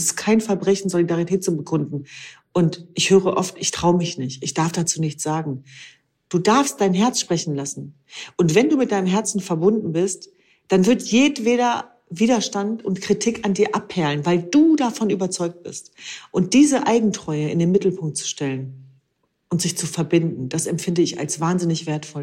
Es ist kein Verbrechen, Solidarität zu bekunden. Und ich höre oft, ich traue mich nicht, ich darf dazu nichts sagen. Du darfst dein Herz sprechen lassen. Und wenn du mit deinem Herzen verbunden bist, dann wird jedweder Widerstand und Kritik an dir abperlen, weil du davon überzeugt bist. Und diese Eigentreue in den Mittelpunkt zu stellen und sich zu verbinden, das empfinde ich als wahnsinnig wertvoll.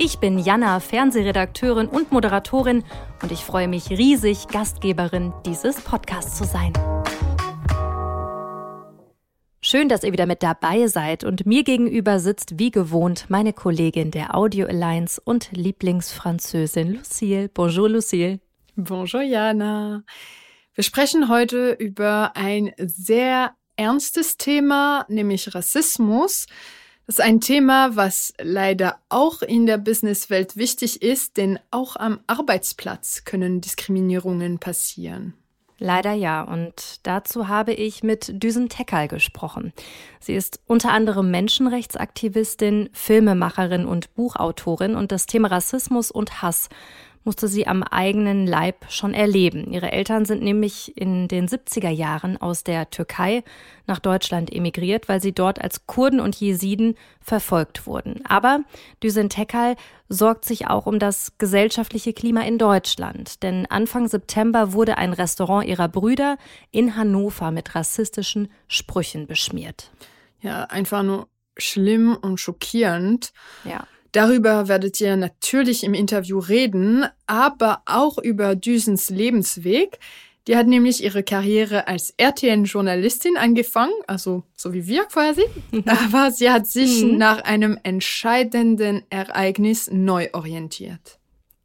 Ich bin Jana, Fernsehredakteurin und Moderatorin und ich freue mich riesig, Gastgeberin dieses Podcasts zu sein. Schön, dass ihr wieder mit dabei seid und mir gegenüber sitzt wie gewohnt meine Kollegin der Audio Alliance und Lieblingsfranzösin Lucille. Bonjour Lucille. Bonjour Jana. Wir sprechen heute über ein sehr ernstes Thema, nämlich Rassismus. Das ist ein Thema, was leider auch in der Businesswelt wichtig ist, denn auch am Arbeitsplatz können Diskriminierungen passieren. Leider ja. Und dazu habe ich mit Düsen Tekal gesprochen. Sie ist unter anderem Menschenrechtsaktivistin, Filmemacherin und Buchautorin und das Thema Rassismus und Hass musste sie am eigenen Leib schon erleben. Ihre Eltern sind nämlich in den 70er Jahren aus der Türkei nach Deutschland emigriert, weil sie dort als Kurden und Jesiden verfolgt wurden. Aber Düsen Tekal sorgt sich auch um das gesellschaftliche Klima in Deutschland. Denn Anfang September wurde ein Restaurant ihrer Brüder in Hannover mit rassistischen Sprüchen beschmiert. Ja, einfach nur schlimm und schockierend. Ja. Darüber werdet ihr natürlich im Interview reden, aber auch über Düsens Lebensweg. Die hat nämlich ihre Karriere als RTN-Journalistin angefangen, also so wie wir quasi. Aber sie hat sich mhm. nach einem entscheidenden Ereignis neu orientiert.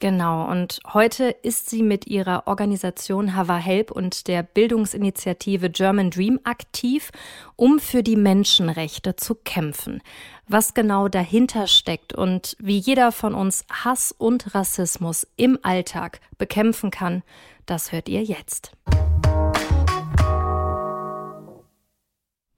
Genau, und heute ist sie mit ihrer Organisation Hava Help und der Bildungsinitiative German Dream aktiv, um für die Menschenrechte zu kämpfen was genau dahinter steckt und wie jeder von uns Hass und Rassismus im Alltag bekämpfen kann, das hört ihr jetzt.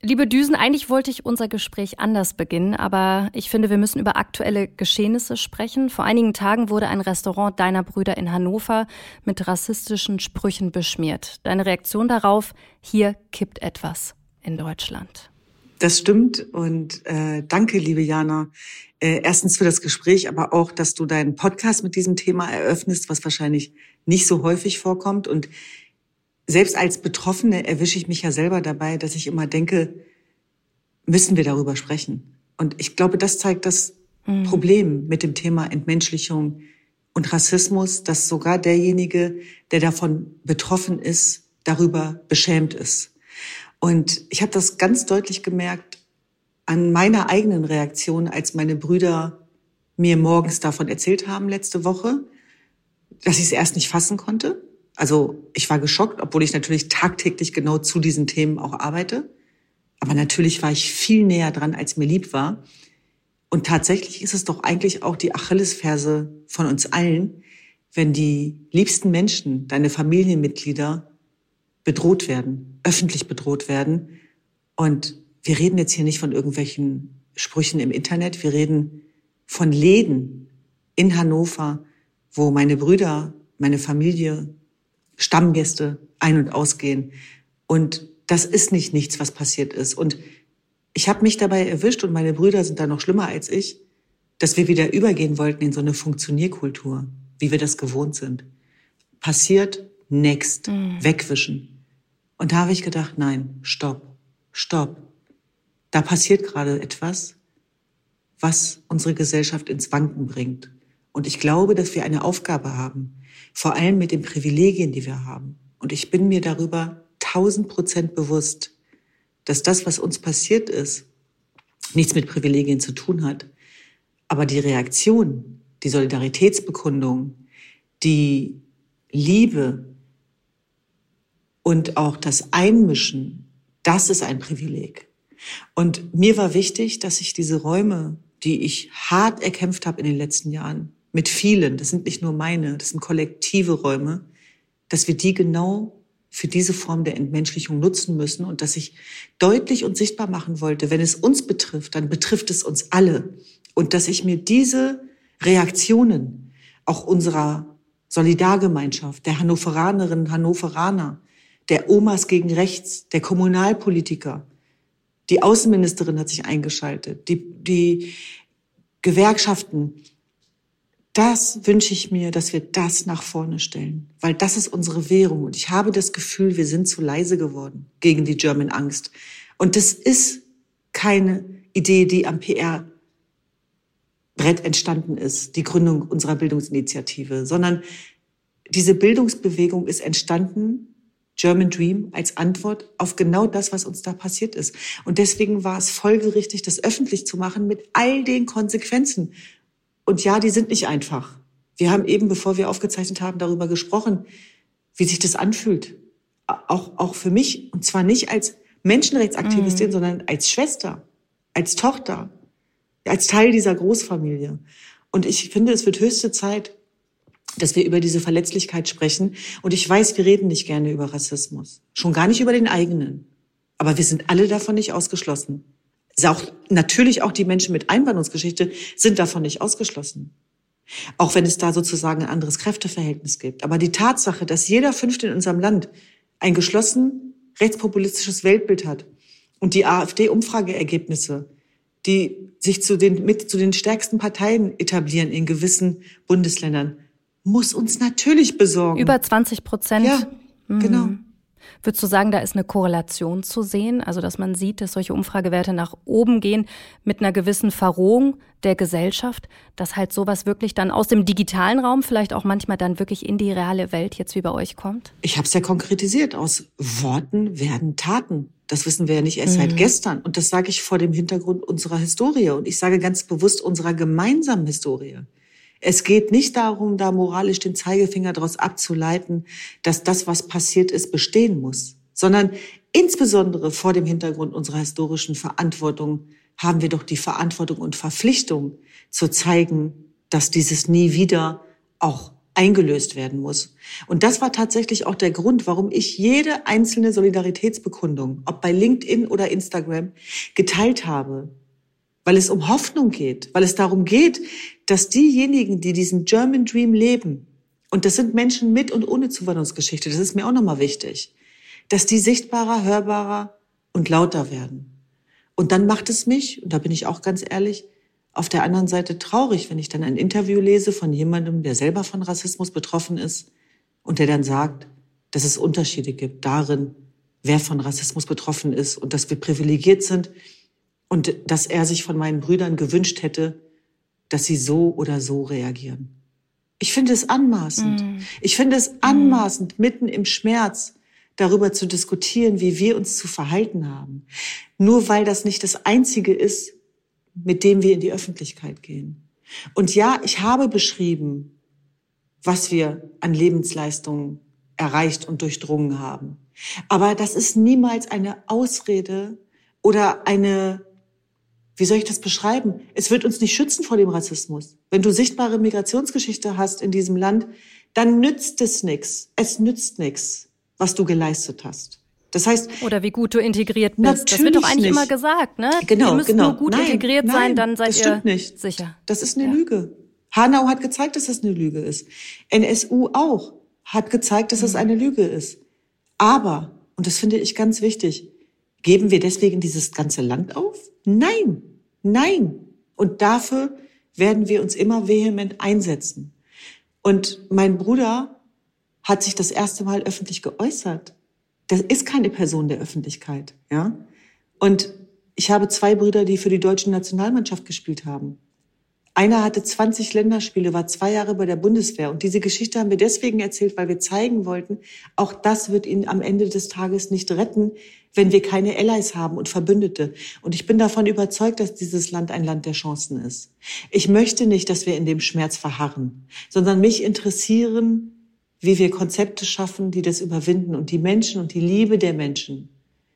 Liebe Düsen, eigentlich wollte ich unser Gespräch anders beginnen, aber ich finde, wir müssen über aktuelle Geschehnisse sprechen. Vor einigen Tagen wurde ein Restaurant deiner Brüder in Hannover mit rassistischen Sprüchen beschmiert. Deine Reaktion darauf, hier kippt etwas in Deutschland. Das stimmt und äh, danke, liebe Jana. Äh, erstens für das Gespräch, aber auch, dass du deinen Podcast mit diesem Thema eröffnest, was wahrscheinlich nicht so häufig vorkommt. Und selbst als Betroffene erwische ich mich ja selber dabei, dass ich immer denke, müssen wir darüber sprechen. Und ich glaube, das zeigt das mhm. Problem mit dem Thema Entmenschlichung und Rassismus, dass sogar derjenige, der davon betroffen ist, darüber beschämt ist. Und ich habe das ganz deutlich gemerkt an meiner eigenen Reaktion, als meine Brüder mir morgens davon erzählt haben letzte Woche, dass ich es erst nicht fassen konnte. Also ich war geschockt, obwohl ich natürlich tagtäglich genau zu diesen Themen auch arbeite. Aber natürlich war ich viel näher dran, als mir lieb war. Und tatsächlich ist es doch eigentlich auch die Achillesferse von uns allen, wenn die liebsten Menschen, deine Familienmitglieder, bedroht werden, öffentlich bedroht werden. Und wir reden jetzt hier nicht von irgendwelchen Sprüchen im Internet, wir reden von Läden in Hannover, wo meine Brüder, meine Familie, Stammgäste ein- und ausgehen. Und das ist nicht nichts, was passiert ist. Und ich habe mich dabei erwischt und meine Brüder sind da noch schlimmer als ich, dass wir wieder übergehen wollten in so eine Funktionierkultur, wie wir das gewohnt sind. Passiert, next, mhm. wegwischen. Und da habe ich gedacht, nein, stopp, stopp. Da passiert gerade etwas, was unsere Gesellschaft ins Wanken bringt. Und ich glaube, dass wir eine Aufgabe haben, vor allem mit den Privilegien, die wir haben. Und ich bin mir darüber tausend Prozent bewusst, dass das, was uns passiert ist, nichts mit Privilegien zu tun hat. Aber die Reaktion, die Solidaritätsbekundung, die Liebe, und auch das Einmischen, das ist ein Privileg. Und mir war wichtig, dass ich diese Räume, die ich hart erkämpft habe in den letzten Jahren, mit vielen, das sind nicht nur meine, das sind kollektive Räume, dass wir die genau für diese Form der Entmenschlichung nutzen müssen und dass ich deutlich und sichtbar machen wollte, wenn es uns betrifft, dann betrifft es uns alle. Und dass ich mir diese Reaktionen auch unserer Solidargemeinschaft, der Hannoveranerinnen, Hannoveraner, der Omas gegen rechts, der Kommunalpolitiker, die Außenministerin hat sich eingeschaltet, die, die Gewerkschaften, das wünsche ich mir, dass wir das nach vorne stellen, weil das ist unsere Währung. Und ich habe das Gefühl, wir sind zu leise geworden gegen die German Angst. Und das ist keine Idee, die am PR Brett entstanden ist, die Gründung unserer Bildungsinitiative, sondern diese Bildungsbewegung ist entstanden, German Dream, als Antwort auf genau das, was uns da passiert ist. Und deswegen war es folgerichtig, das öffentlich zu machen mit all den Konsequenzen. Und ja, die sind nicht einfach. Wir haben eben, bevor wir aufgezeichnet haben, darüber gesprochen, wie sich das anfühlt. Auch, auch für mich. Und zwar nicht als Menschenrechtsaktivistin, mhm. sondern als Schwester, als Tochter, als Teil dieser Großfamilie. Und ich finde, es wird höchste Zeit, dass wir über diese Verletzlichkeit sprechen. Und ich weiß, wir reden nicht gerne über Rassismus. Schon gar nicht über den eigenen. Aber wir sind alle davon nicht ausgeschlossen auch, natürlich auch die Menschen mit Einwanderungsgeschichte sind davon nicht ausgeschlossen. Auch wenn es da sozusagen ein anderes Kräfteverhältnis gibt. Aber die Tatsache, dass jeder Fünfte in unserem Land ein geschlossen rechtspopulistisches Weltbild hat und die AfD-Umfrageergebnisse, die sich zu den, mit zu den stärksten Parteien etablieren in gewissen Bundesländern, muss uns natürlich besorgen. Über 20 Prozent. Ja, mhm. genau. Würdest du sagen, da ist eine Korrelation zu sehen? Also, dass man sieht, dass solche Umfragewerte nach oben gehen mit einer gewissen Verrohung der Gesellschaft, dass halt sowas wirklich dann aus dem digitalen Raum vielleicht auch manchmal dann wirklich in die reale Welt jetzt wie bei euch kommt? Ich habe es ja konkretisiert. Aus Worten werden Taten. Das wissen wir ja nicht erst mhm. seit gestern. Und das sage ich vor dem Hintergrund unserer Historie. Und ich sage ganz bewusst unserer gemeinsamen Historie. Es geht nicht darum, da moralisch den Zeigefinger daraus abzuleiten, dass das, was passiert ist, bestehen muss, sondern insbesondere vor dem Hintergrund unserer historischen Verantwortung haben wir doch die Verantwortung und Verpflichtung zu zeigen, dass dieses nie wieder auch eingelöst werden muss. Und das war tatsächlich auch der Grund, warum ich jede einzelne Solidaritätsbekundung, ob bei LinkedIn oder Instagram, geteilt habe weil es um Hoffnung geht, weil es darum geht, dass diejenigen, die diesen German Dream leben, und das sind Menschen mit und ohne Zuwanderungsgeschichte, das ist mir auch nochmal wichtig, dass die sichtbarer, hörbarer und lauter werden. Und dann macht es mich, und da bin ich auch ganz ehrlich, auf der anderen Seite traurig, wenn ich dann ein Interview lese von jemandem, der selber von Rassismus betroffen ist und der dann sagt, dass es Unterschiede gibt darin, wer von Rassismus betroffen ist und dass wir privilegiert sind, und dass er sich von meinen Brüdern gewünscht hätte, dass sie so oder so reagieren. Ich finde es anmaßend. Mm. Ich finde es anmaßend, mm. mitten im Schmerz darüber zu diskutieren, wie wir uns zu verhalten haben. Nur weil das nicht das Einzige ist, mit dem wir in die Öffentlichkeit gehen. Und ja, ich habe beschrieben, was wir an Lebensleistungen erreicht und durchdrungen haben. Aber das ist niemals eine Ausrede oder eine wie soll ich das beschreiben? Es wird uns nicht schützen vor dem Rassismus. Wenn du sichtbare Migrationsgeschichte hast in diesem Land, dann nützt es nichts. Es nützt nichts, was du geleistet hast. Das heißt, oder wie gut du integriert bist. Das wird doch eigentlich nicht. immer gesagt, ne? Genau, ihr müsst genau. nur gut nein, integriert nein, sein, dann seid das ihr stimmt nicht. sicher. Das ist eine ja. Lüge. Hanau hat gezeigt, dass das eine Lüge ist. NSU auch hat gezeigt, dass das mhm. eine Lüge ist. Aber, und das finde ich ganz wichtig, Geben wir deswegen dieses ganze Land auf? Nein, nein. Und dafür werden wir uns immer vehement einsetzen. Und mein Bruder hat sich das erste Mal öffentlich geäußert. Das ist keine Person der Öffentlichkeit, ja. Und ich habe zwei Brüder, die für die deutsche Nationalmannschaft gespielt haben. Einer hatte 20 Länderspiele, war zwei Jahre bei der Bundeswehr. Und diese Geschichte haben wir deswegen erzählt, weil wir zeigen wollten, auch das wird ihn am Ende des Tages nicht retten, wenn wir keine Allies haben und Verbündete. Und ich bin davon überzeugt, dass dieses Land ein Land der Chancen ist. Ich möchte nicht, dass wir in dem Schmerz verharren, sondern mich interessieren, wie wir Konzepte schaffen, die das überwinden und die Menschen und die Liebe der Menschen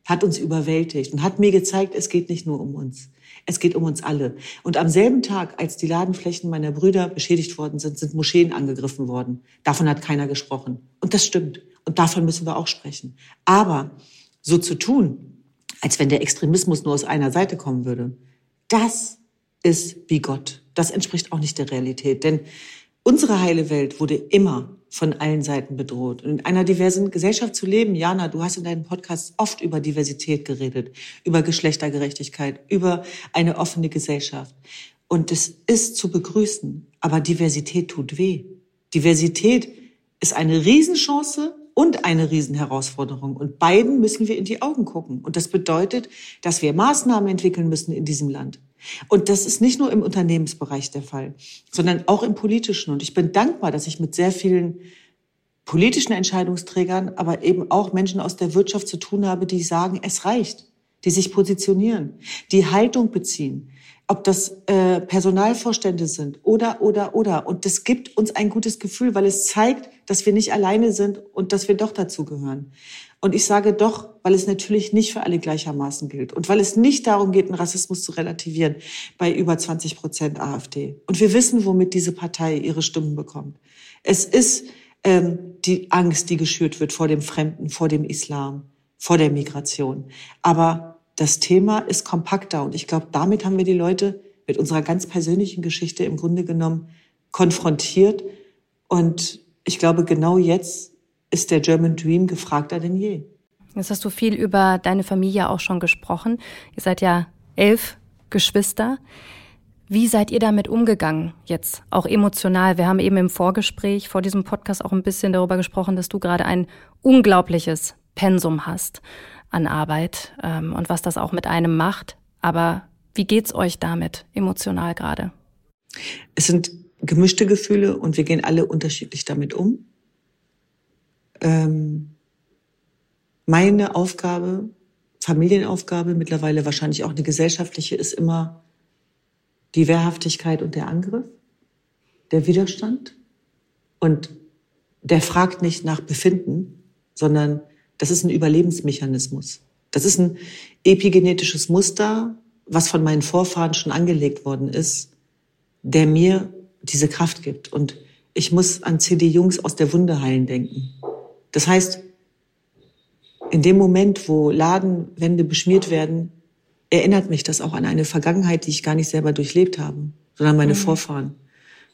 hat uns überwältigt und hat mir gezeigt, es geht nicht nur um uns. Es geht um uns alle. Und am selben Tag, als die Ladenflächen meiner Brüder beschädigt worden sind, sind Moscheen angegriffen worden. Davon hat keiner gesprochen. Und das stimmt. Und davon müssen wir auch sprechen. Aber so zu tun, als wenn der Extremismus nur aus einer Seite kommen würde, das ist wie Gott. Das entspricht auch nicht der Realität. Denn unsere heile Welt wurde immer von allen Seiten bedroht. Und in einer diversen Gesellschaft zu leben, Jana, du hast in deinen Podcasts oft über Diversität geredet, über Geschlechtergerechtigkeit, über eine offene Gesellschaft. Und es ist zu begrüßen, aber Diversität tut weh. Diversität ist eine Riesenchance und eine Riesenherausforderung. Und beiden müssen wir in die Augen gucken. Und das bedeutet, dass wir Maßnahmen entwickeln müssen in diesem Land. Und das ist nicht nur im Unternehmensbereich der Fall, sondern auch im politischen. Und ich bin dankbar, dass ich mit sehr vielen politischen Entscheidungsträgern, aber eben auch Menschen aus der Wirtschaft zu tun habe, die sagen, es reicht, die sich positionieren, die Haltung beziehen, ob das äh, Personalvorstände sind oder, oder, oder. Und das gibt uns ein gutes Gefühl, weil es zeigt, dass wir nicht alleine sind und dass wir doch dazugehören. Und ich sage doch, weil es natürlich nicht für alle gleichermaßen gilt und weil es nicht darum geht, den Rassismus zu relativieren bei über 20 Prozent AfD. Und wir wissen, womit diese Partei ihre Stimmen bekommt. Es ist ähm, die Angst, die geschürt wird vor dem Fremden, vor dem Islam, vor der Migration. Aber das Thema ist kompakter und ich glaube, damit haben wir die Leute mit unserer ganz persönlichen Geschichte im Grunde genommen konfrontiert. Und ich glaube, genau jetzt ist der German Dream gefragter denn je. Jetzt hast du viel über deine Familie auch schon gesprochen. Ihr seid ja elf Geschwister. Wie seid ihr damit umgegangen jetzt, auch emotional? Wir haben eben im Vorgespräch vor diesem Podcast auch ein bisschen darüber gesprochen, dass du gerade ein unglaubliches Pensum hast an Arbeit ähm, und was das auch mit einem macht. Aber wie geht's euch damit emotional gerade? Es sind gemischte Gefühle und wir gehen alle unterschiedlich damit um ähm, meine Aufgabe, Familienaufgabe, mittlerweile wahrscheinlich auch eine gesellschaftliche, ist immer die Wehrhaftigkeit und der Angriff, der Widerstand. Und der fragt nicht nach Befinden, sondern das ist ein Überlebensmechanismus. Das ist ein epigenetisches Muster, was von meinen Vorfahren schon angelegt worden ist, der mir diese Kraft gibt. Und ich muss an CD Jungs aus der Wunde heilen denken. Das heißt, in dem Moment, wo Ladenwände beschmiert werden, erinnert mich das auch an eine Vergangenheit, die ich gar nicht selber durchlebt habe, sondern meine mhm. Vorfahren.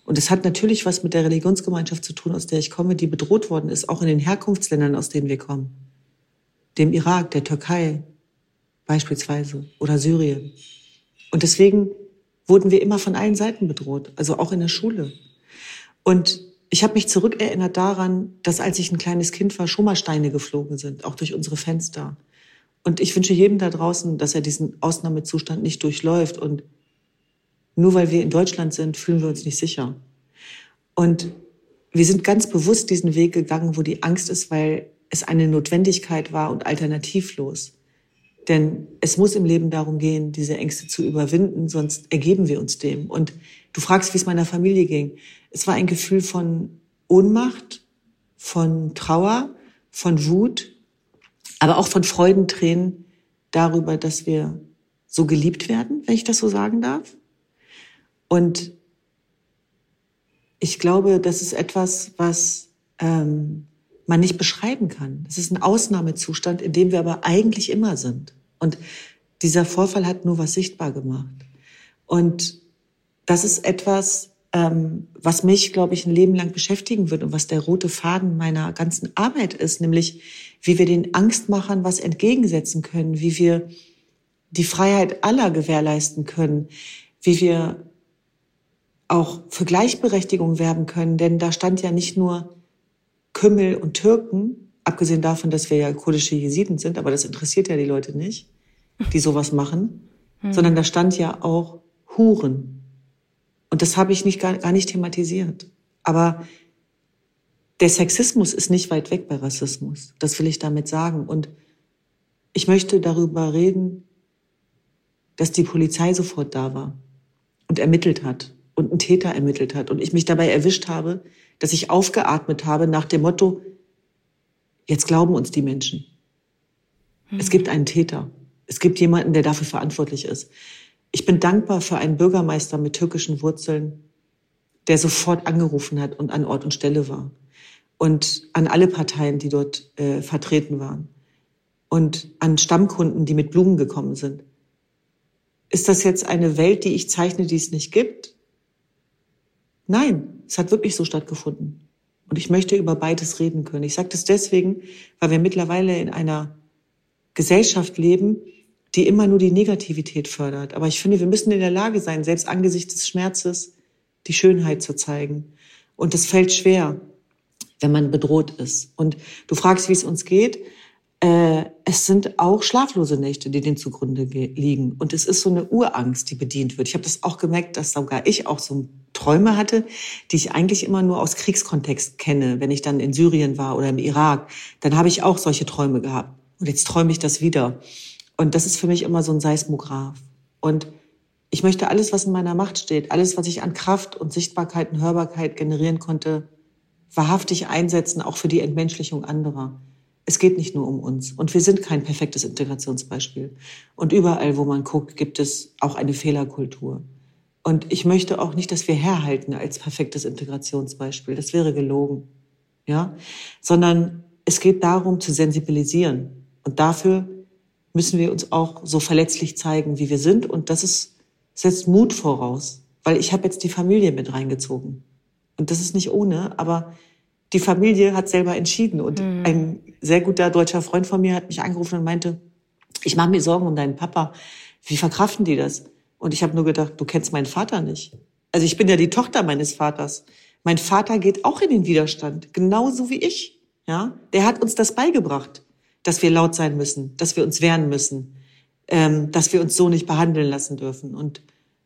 Und es hat natürlich was mit der Religionsgemeinschaft zu tun, aus der ich komme, die bedroht worden ist, auch in den Herkunftsländern, aus denen wir kommen. Dem Irak, der Türkei beispielsweise oder Syrien. Und deswegen wurden wir immer von allen Seiten bedroht, also auch in der Schule. Und ich habe mich zurückerinnert daran, dass als ich ein kleines Kind war, schon mal Steine geflogen sind, auch durch unsere Fenster. Und ich wünsche jedem da draußen, dass er diesen Ausnahmezustand nicht durchläuft. Und nur weil wir in Deutschland sind, fühlen wir uns nicht sicher. Und wir sind ganz bewusst diesen Weg gegangen, wo die Angst ist, weil es eine Notwendigkeit war und alternativlos. Denn es muss im Leben darum gehen, diese Ängste zu überwinden, sonst ergeben wir uns dem. Und du fragst, wie es meiner Familie ging. Es war ein Gefühl von Ohnmacht, von Trauer, von Wut, aber auch von Freudentränen darüber, dass wir so geliebt werden, wenn ich das so sagen darf. Und ich glaube, das ist etwas, was ähm, man nicht beschreiben kann. Es ist ein Ausnahmezustand, in dem wir aber eigentlich immer sind. Und dieser Vorfall hat nur was sichtbar gemacht. Und das ist etwas, ähm, was mich, glaube ich, ein Leben lang beschäftigen wird und was der rote Faden meiner ganzen Arbeit ist, nämlich wie wir den Angstmachern was entgegensetzen können, wie wir die Freiheit aller gewährleisten können, wie wir auch für Gleichberechtigung werben können, denn da stand ja nicht nur Kümmel und Türken, abgesehen davon, dass wir ja kurdische Jesiden sind, aber das interessiert ja die Leute nicht, die sowas machen, hm. sondern da stand ja auch Huren. Und das habe ich nicht, gar, gar nicht thematisiert. Aber der Sexismus ist nicht weit weg bei Rassismus. Das will ich damit sagen. Und ich möchte darüber reden, dass die Polizei sofort da war und ermittelt hat und einen Täter ermittelt hat und ich mich dabei erwischt habe, dass ich aufgeatmet habe nach dem Motto, jetzt glauben uns die Menschen. Es gibt einen Täter. Es gibt jemanden, der dafür verantwortlich ist. Ich bin dankbar für einen Bürgermeister mit türkischen Wurzeln, der sofort angerufen hat und an Ort und Stelle war. Und an alle Parteien, die dort äh, vertreten waren. Und an Stammkunden, die mit Blumen gekommen sind. Ist das jetzt eine Welt, die ich zeichne, die es nicht gibt? Nein, es hat wirklich so stattgefunden. Und ich möchte über beides reden können. Ich sage das deswegen, weil wir mittlerweile in einer Gesellschaft leben, die immer nur die Negativität fördert. Aber ich finde, wir müssen in der Lage sein, selbst angesichts des Schmerzes die Schönheit zu zeigen. Und das fällt schwer, wenn man bedroht ist. Und du fragst, wie es uns geht. Äh, es sind auch schlaflose Nächte, die dem zugrunde liegen. Und es ist so eine Urangst, die bedient wird. Ich habe das auch gemerkt, dass sogar ich auch so Träume hatte, die ich eigentlich immer nur aus Kriegskontext kenne. Wenn ich dann in Syrien war oder im Irak, dann habe ich auch solche Träume gehabt. Und jetzt träume ich das wieder. Und das ist für mich immer so ein Seismograph. Und ich möchte alles, was in meiner Macht steht, alles, was ich an Kraft und Sichtbarkeit und Hörbarkeit generieren konnte, wahrhaftig einsetzen, auch für die Entmenschlichung anderer. Es geht nicht nur um uns. Und wir sind kein perfektes Integrationsbeispiel. Und überall, wo man guckt, gibt es auch eine Fehlerkultur. Und ich möchte auch nicht, dass wir herhalten als perfektes Integrationsbeispiel. Das wäre gelogen. Ja? Sondern es geht darum, zu sensibilisieren. Und dafür müssen wir uns auch so verletzlich zeigen, wie wir sind. Und das ist, setzt Mut voraus, weil ich habe jetzt die Familie mit reingezogen. Und das ist nicht ohne, aber die Familie hat selber entschieden. Und mhm. ein sehr guter deutscher Freund von mir hat mich angerufen und meinte, ich mache mir Sorgen um deinen Papa. Wie verkraften die das? Und ich habe nur gedacht, du kennst meinen Vater nicht. Also ich bin ja die Tochter meines Vaters. Mein Vater geht auch in den Widerstand, genauso wie ich. Ja, der hat uns das beigebracht dass wir laut sein müssen, dass wir uns wehren müssen, ähm, dass wir uns so nicht behandeln lassen dürfen. Und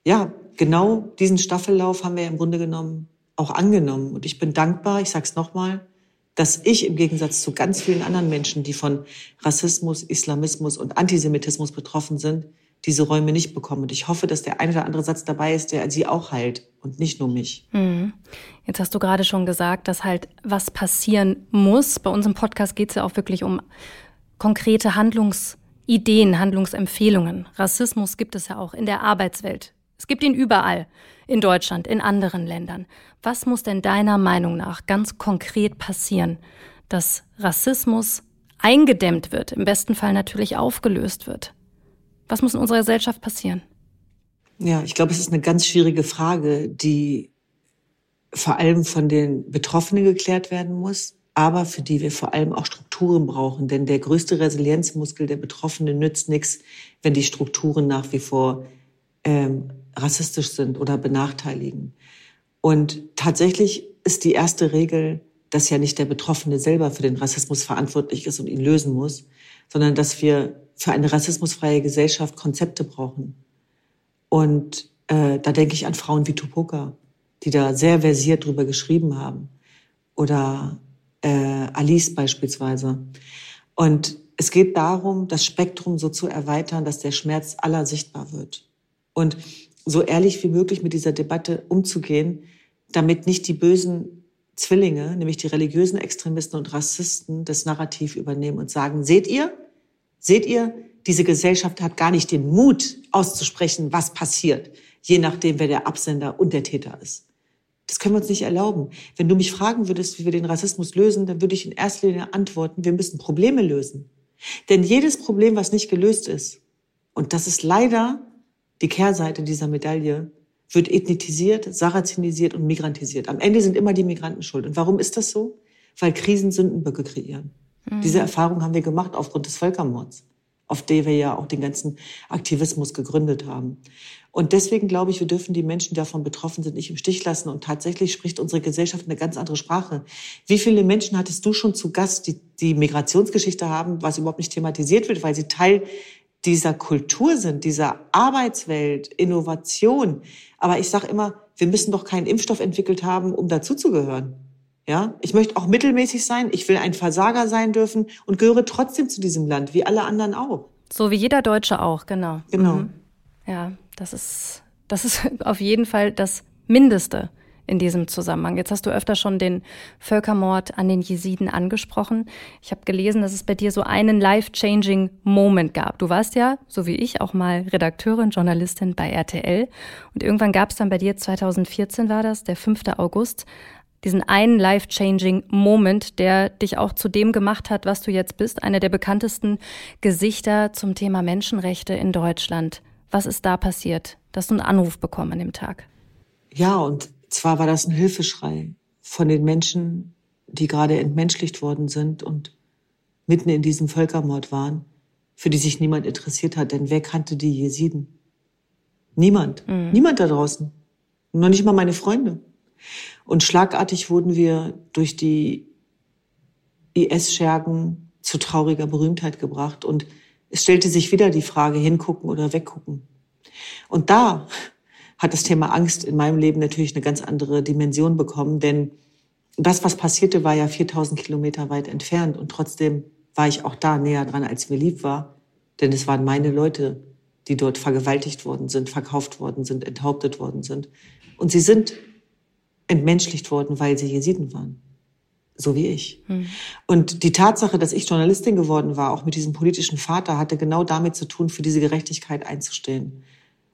ja, genau diesen Staffellauf haben wir im Grunde genommen auch angenommen. Und ich bin dankbar, ich sage es nochmal, dass ich im Gegensatz zu ganz vielen anderen Menschen, die von Rassismus, Islamismus und Antisemitismus betroffen sind, diese Räume nicht bekomme. Und ich hoffe, dass der eine oder andere Satz dabei ist, der sie auch heilt und nicht nur mich. Mhm. Jetzt hast du gerade schon gesagt, dass halt was passieren muss. Bei uns im Podcast geht es ja auch wirklich um konkrete Handlungsideen, Handlungsempfehlungen. Rassismus gibt es ja auch in der Arbeitswelt. Es gibt ihn überall, in Deutschland, in anderen Ländern. Was muss denn deiner Meinung nach ganz konkret passieren, dass Rassismus eingedämmt wird, im besten Fall natürlich aufgelöst wird? Was muss in unserer Gesellschaft passieren? Ja, ich glaube, es ist eine ganz schwierige Frage, die vor allem von den Betroffenen geklärt werden muss aber für die wir vor allem auch Strukturen brauchen. Denn der größte Resilienzmuskel der Betroffenen nützt nichts, wenn die Strukturen nach wie vor ähm, rassistisch sind oder benachteiligen. Und tatsächlich ist die erste Regel, dass ja nicht der Betroffene selber für den Rassismus verantwortlich ist und ihn lösen muss, sondern dass wir für eine rassismusfreie Gesellschaft Konzepte brauchen. Und äh, da denke ich an Frauen wie Tupoka, die da sehr versiert drüber geschrieben haben. Oder äh, Alice beispielsweise. Und es geht darum, das Spektrum so zu erweitern, dass der Schmerz aller sichtbar wird. Und so ehrlich wie möglich mit dieser Debatte umzugehen, damit nicht die bösen Zwillinge, nämlich die religiösen Extremisten und Rassisten, das Narrativ übernehmen und sagen, seht ihr, seht ihr, diese Gesellschaft hat gar nicht den Mut auszusprechen, was passiert, je nachdem, wer der Absender und der Täter ist. Das können wir uns nicht erlauben. Wenn du mich fragen würdest, wie wir den Rassismus lösen, dann würde ich in erster Linie antworten, wir müssen Probleme lösen. Denn jedes Problem, was nicht gelöst ist, und das ist leider die Kehrseite dieser Medaille, wird ethnitisiert, sarazenisiert und migrantisiert. Am Ende sind immer die Migranten schuld. Und warum ist das so? Weil Krisen Sündenböcke kreieren. Mhm. Diese Erfahrung haben wir gemacht aufgrund des Völkermords, auf der wir ja auch den ganzen Aktivismus gegründet haben. Und deswegen glaube ich, wir dürfen die Menschen, die davon betroffen sind, nicht im Stich lassen. Und tatsächlich spricht unsere Gesellschaft eine ganz andere Sprache. Wie viele Menschen hattest du schon zu Gast, die die Migrationsgeschichte haben, was überhaupt nicht thematisiert wird, weil sie Teil dieser Kultur sind, dieser Arbeitswelt, Innovation. Aber ich sage immer, wir müssen doch keinen Impfstoff entwickelt haben, um dazuzugehören. Ja, ich möchte auch mittelmäßig sein. Ich will ein Versager sein dürfen und gehöre trotzdem zu diesem Land, wie alle anderen auch. So wie jeder Deutsche auch, genau. Genau. Mhm. Ja, das ist, das ist auf jeden Fall das Mindeste in diesem Zusammenhang? Jetzt hast du öfter schon den Völkermord an den Jesiden angesprochen. Ich habe gelesen, dass es bei dir so einen life-changing Moment gab. Du warst ja, so wie ich, auch mal Redakteurin, Journalistin bei RTL. Und irgendwann gab es dann bei dir, 2014 war das, der 5. August, diesen einen life-changing Moment, der dich auch zu dem gemacht hat, was du jetzt bist, eine der bekanntesten Gesichter zum Thema Menschenrechte in Deutschland. Was ist da passiert? dass du einen Anruf bekommen an dem Tag. Ja, und zwar war das ein Hilfeschrei von den Menschen, die gerade entmenschlicht worden sind und mitten in diesem Völkermord waren, für die sich niemand interessiert hat. Denn wer kannte die Jesiden? Niemand. Mhm. Niemand da draußen. Noch nicht mal meine Freunde. Und schlagartig wurden wir durch die IS-Schergen zu trauriger Berühmtheit gebracht. Und es stellte sich wieder die Frage, hingucken oder weggucken. Und da hat das Thema Angst in meinem Leben natürlich eine ganz andere Dimension bekommen, denn das, was passierte, war ja 4000 Kilometer weit entfernt und trotzdem war ich auch da näher dran, als mir lieb war, denn es waren meine Leute, die dort vergewaltigt worden sind, verkauft worden sind, enthauptet worden sind. Und sie sind entmenschlicht worden, weil sie Jesiden waren. So wie ich. Hm. Und die Tatsache, dass ich Journalistin geworden war, auch mit diesem politischen Vater, hatte genau damit zu tun, für diese Gerechtigkeit einzustehen.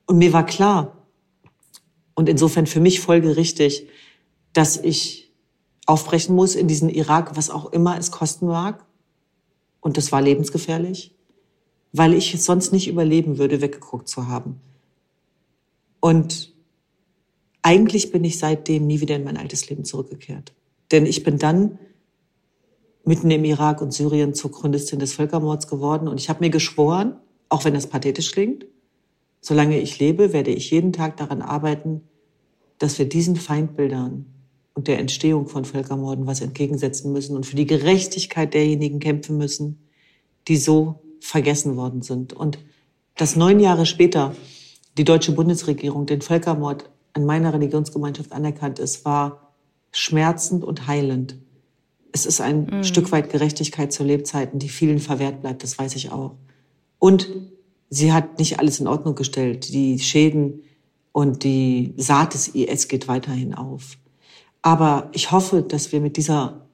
Und mir war klar, und insofern für mich folgerichtig, dass ich aufbrechen muss in diesen Irak, was auch immer es kosten mag. Und das war lebensgefährlich, weil ich es sonst nicht überleben würde, weggeguckt zu haben. Und eigentlich bin ich seitdem nie wieder in mein altes Leben zurückgekehrt. Denn ich bin dann mitten im Irak und Syrien zur Chronistin des Völkermords geworden und ich habe mir geschworen, auch wenn das pathetisch klingt, Solange ich lebe, werde ich jeden Tag daran arbeiten, dass wir diesen Feindbildern und der Entstehung von Völkermorden was entgegensetzen müssen und für die Gerechtigkeit derjenigen kämpfen müssen, die so vergessen worden sind. Und dass neun Jahre später die deutsche Bundesregierung den Völkermord an meiner Religionsgemeinschaft anerkannt ist, war schmerzend und heilend. Es ist ein mhm. Stück weit Gerechtigkeit zu Lebzeiten, die vielen verwehrt bleibt, das weiß ich auch. Und sie hat nicht alles in Ordnung gestellt. Die Schäden und die Saat des IS geht weiterhin auf. Aber ich hoffe, dass wir mit dieser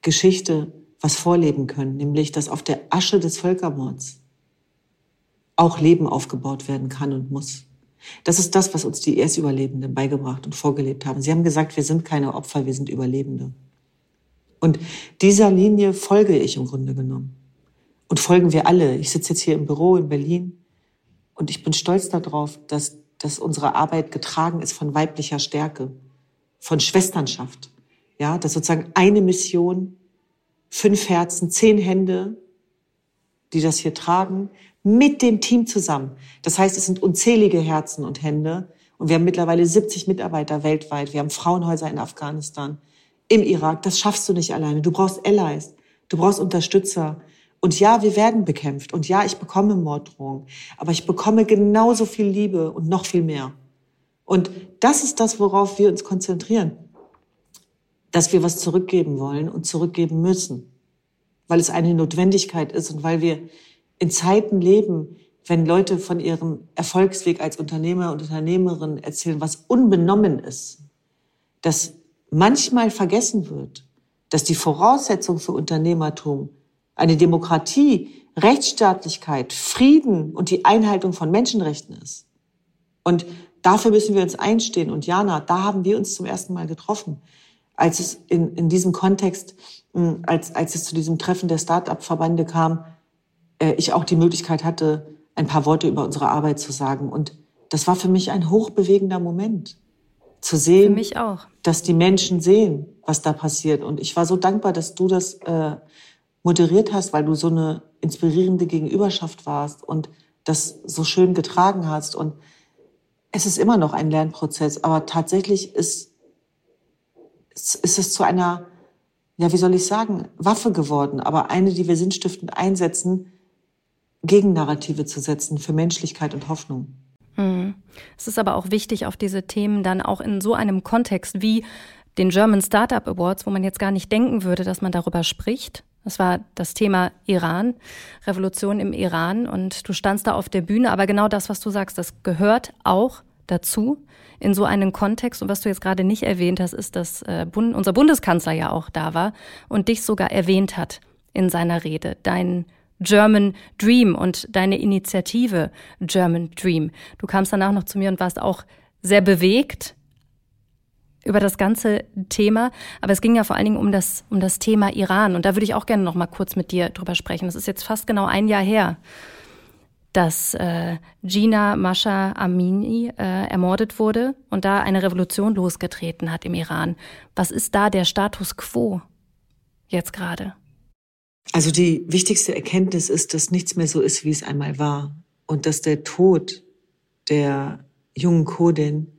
Geschichte was vorleben können, nämlich dass auf der Asche des Völkermords auch Leben aufgebaut werden kann und muss. Das ist das, was uns die IS-Überlebenden beigebracht und vorgelebt haben. Sie haben gesagt, wir sind keine Opfer, wir sind Überlebende. Und dieser Linie folge ich im Grunde genommen und folgen wir alle. Ich sitze jetzt hier im Büro in Berlin und ich bin stolz darauf, dass, dass unsere Arbeit getragen ist von weiblicher Stärke, von Schwesternschaft. Ja, dass sozusagen eine Mission, fünf Herzen, zehn Hände, die das hier tragen, mit dem Team zusammen. Das heißt, es sind unzählige Herzen und Hände. Und wir haben mittlerweile 70 Mitarbeiter weltweit. Wir haben Frauenhäuser in Afghanistan, im Irak. Das schaffst du nicht alleine. Du brauchst Allies. Du brauchst Unterstützer. Und ja, wir werden bekämpft. Und ja, ich bekomme Morddrohungen. Aber ich bekomme genauso viel Liebe und noch viel mehr. Und das ist das, worauf wir uns konzentrieren. Dass wir was zurückgeben wollen und zurückgeben müssen. Weil es eine Notwendigkeit ist und weil wir in Zeiten leben, wenn Leute von ihrem Erfolgsweg als Unternehmer und Unternehmerin erzählen, was unbenommen ist, dass manchmal vergessen wird, dass die Voraussetzung für Unternehmertum eine Demokratie, Rechtsstaatlichkeit, Frieden und die Einhaltung von Menschenrechten ist. Und dafür müssen wir uns einstehen. Und Jana, da haben wir uns zum ersten Mal getroffen, als es in, in diesem Kontext, hm, als, als es zu diesem Treffen der Start-up-Verbände kam, äh, ich auch die Möglichkeit hatte, ein paar Worte über unsere Arbeit zu sagen. Und das war für mich ein hochbewegender Moment. Zu sehen, dass die Menschen sehen, was da passiert. Und ich war so dankbar, dass du das äh, moderiert hast, weil du so eine inspirierende Gegenüberschaft warst und das so schön getragen hast. Und es ist immer noch ein Lernprozess, aber tatsächlich ist, ist es zu einer, ja, wie soll ich sagen, Waffe geworden, aber eine, die wir sinnstiftend einsetzen, Gegennarrative zu setzen für Menschlichkeit und Hoffnung. Hm. Es ist aber auch wichtig, auf diese Themen dann auch in so einem Kontext wie den German Startup Awards, wo man jetzt gar nicht denken würde, dass man darüber spricht, das war das Thema Iran, Revolution im Iran. Und du standst da auf der Bühne. Aber genau das, was du sagst, das gehört auch dazu in so einen Kontext. Und was du jetzt gerade nicht erwähnt hast, ist, dass äh, Bund unser Bundeskanzler ja auch da war und dich sogar erwähnt hat in seiner Rede. Dein German Dream und deine Initiative German Dream. Du kamst danach noch zu mir und warst auch sehr bewegt über das ganze Thema. Aber es ging ja vor allen Dingen um das, um das Thema Iran. Und da würde ich auch gerne noch mal kurz mit dir drüber sprechen. Das ist jetzt fast genau ein Jahr her, dass äh, Gina Masha Amini äh, ermordet wurde und da eine Revolution losgetreten hat im Iran. Was ist da der Status quo jetzt gerade? Also die wichtigste Erkenntnis ist, dass nichts mehr so ist, wie es einmal war. Und dass der Tod der jungen Kurdin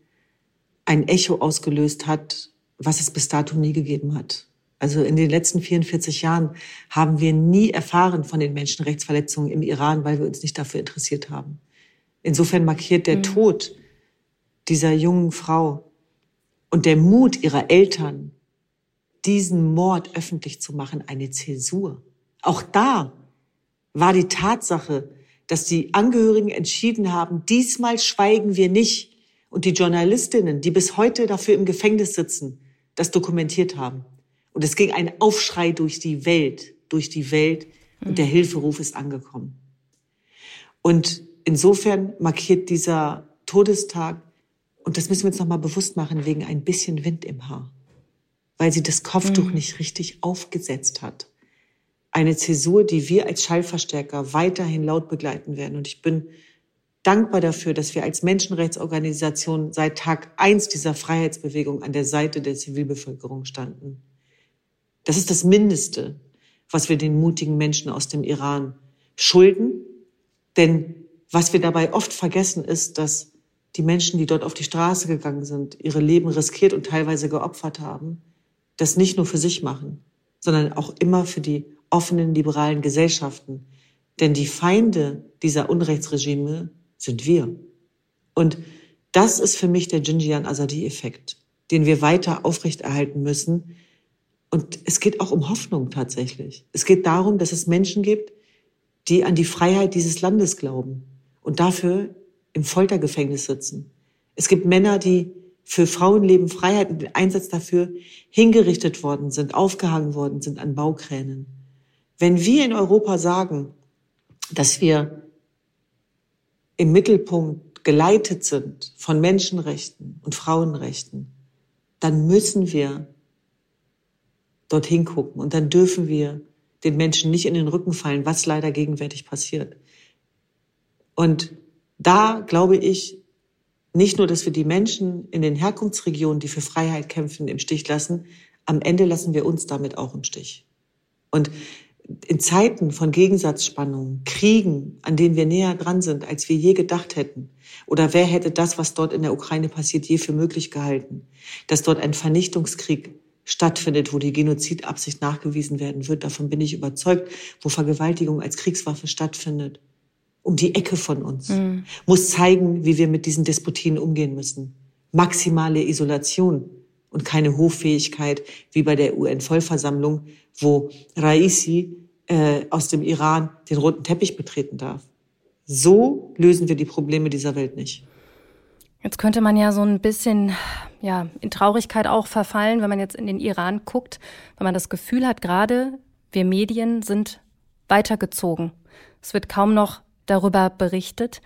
ein Echo ausgelöst hat, was es bis dato nie gegeben hat. Also in den letzten 44 Jahren haben wir nie erfahren von den Menschenrechtsverletzungen im Iran, weil wir uns nicht dafür interessiert haben. Insofern markiert der mhm. Tod dieser jungen Frau und der Mut ihrer Eltern, diesen Mord öffentlich zu machen, eine Zäsur. Auch da war die Tatsache, dass die Angehörigen entschieden haben, diesmal schweigen wir nicht und die Journalistinnen, die bis heute dafür im Gefängnis sitzen, das dokumentiert haben. Und es ging ein Aufschrei durch die Welt, durch die Welt und der. Hilferuf ist angekommen. Und insofern markiert dieser Todestag, und das müssen wir uns nochmal bewusst machen, wegen ein bisschen Wind im Haar, weil sie das Kopftuch mhm. nicht richtig aufgesetzt hat eine Zäsur, die wir als Schallverstärker weiterhin laut begleiten werden. Und ich bin dankbar dafür, dass wir als Menschenrechtsorganisation seit Tag eins dieser Freiheitsbewegung an der Seite der Zivilbevölkerung standen. Das ist das Mindeste, was wir den mutigen Menschen aus dem Iran schulden. Denn was wir dabei oft vergessen ist, dass die Menschen, die dort auf die Straße gegangen sind, ihre Leben riskiert und teilweise geopfert haben, das nicht nur für sich machen, sondern auch immer für die offenen liberalen Gesellschaften. Denn die Feinde dieser Unrechtsregime sind wir. Und das ist für mich der Jinjian Azadi-Effekt, den wir weiter aufrechterhalten müssen. Und es geht auch um Hoffnung tatsächlich. Es geht darum, dass es Menschen gibt, die an die Freiheit dieses Landes glauben und dafür im Foltergefängnis sitzen. Es gibt Männer, die für Frauenleben, Freiheit und den Einsatz dafür hingerichtet worden sind, aufgehangen worden sind an Baukränen. Wenn wir in Europa sagen, dass wir im Mittelpunkt geleitet sind von Menschenrechten und Frauenrechten, dann müssen wir dorthin gucken und dann dürfen wir den Menschen nicht in den Rücken fallen, was leider gegenwärtig passiert. Und da glaube ich nicht nur, dass wir die Menschen in den Herkunftsregionen, die für Freiheit kämpfen, im Stich lassen, am Ende lassen wir uns damit auch im Stich. Und in Zeiten von Gegensatzspannungen, Kriegen, an denen wir näher dran sind, als wir je gedacht hätten? Oder wer hätte das, was dort in der Ukraine passiert, je für möglich gehalten? Dass dort ein Vernichtungskrieg stattfindet, wo die Genozidabsicht nachgewiesen werden wird, davon bin ich überzeugt, wo Vergewaltigung als Kriegswaffe stattfindet. Um die Ecke von uns. Mhm. Muss zeigen, wie wir mit diesen Despotien umgehen müssen. Maximale Isolation und keine Hoffähigkeit wie bei der UN-Vollversammlung, wo Raisi äh, aus dem Iran den roten Teppich betreten darf. So lösen wir die Probleme dieser Welt nicht. Jetzt könnte man ja so ein bisschen ja, in Traurigkeit auch verfallen, wenn man jetzt in den Iran guckt, wenn man das Gefühl hat, gerade wir Medien sind weitergezogen. Es wird kaum noch darüber berichtet.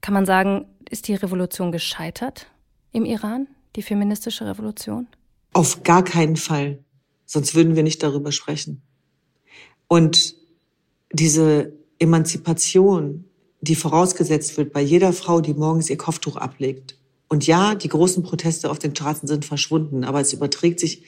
Kann man sagen, ist die Revolution gescheitert im Iran, die feministische Revolution? Auf gar keinen Fall. Sonst würden wir nicht darüber sprechen. Und diese Emanzipation, die vorausgesetzt wird bei jeder Frau, die morgens ihr Kopftuch ablegt. Und ja, die großen Proteste auf den Straßen sind verschwunden, aber es überträgt sich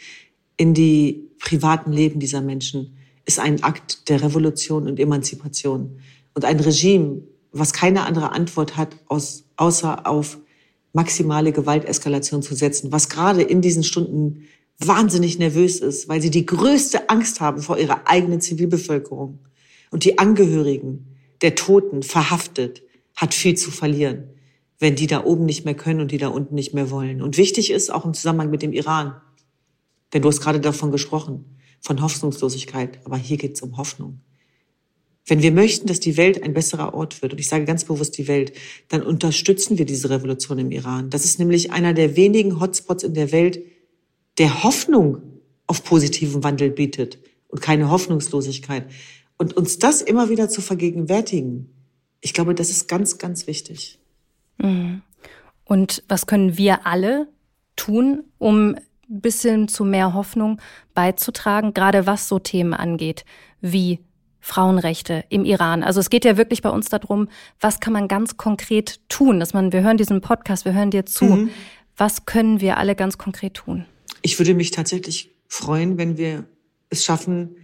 in die privaten Leben dieser Menschen, ist ein Akt der Revolution und Emanzipation. Und ein Regime, was keine andere Antwort hat, außer auf maximale Gewalteskalation zu setzen, was gerade in diesen Stunden wahnsinnig nervös ist, weil sie die größte Angst haben vor ihrer eigenen Zivilbevölkerung. Und die Angehörigen der Toten verhaftet, hat viel zu verlieren, wenn die da oben nicht mehr können und die da unten nicht mehr wollen. Und wichtig ist auch im Zusammenhang mit dem Iran, denn du hast gerade davon gesprochen, von Hoffnungslosigkeit, aber hier geht es um Hoffnung. Wenn wir möchten, dass die Welt ein besserer Ort wird, und ich sage ganz bewusst die Welt, dann unterstützen wir diese Revolution im Iran. Das ist nämlich einer der wenigen Hotspots in der Welt, der Hoffnung auf positiven Wandel bietet und keine Hoffnungslosigkeit. Und uns das immer wieder zu vergegenwärtigen, ich glaube, das ist ganz, ganz wichtig. Mhm. Und was können wir alle tun, um ein bisschen zu mehr Hoffnung beizutragen, gerade was so Themen angeht, wie Frauenrechte im Iran. Also es geht ja wirklich bei uns darum, was kann man ganz konkret tun, dass man, wir hören diesen Podcast, wir hören dir zu. Mhm. Was können wir alle ganz konkret tun? Ich würde mich tatsächlich freuen, wenn wir es schaffen,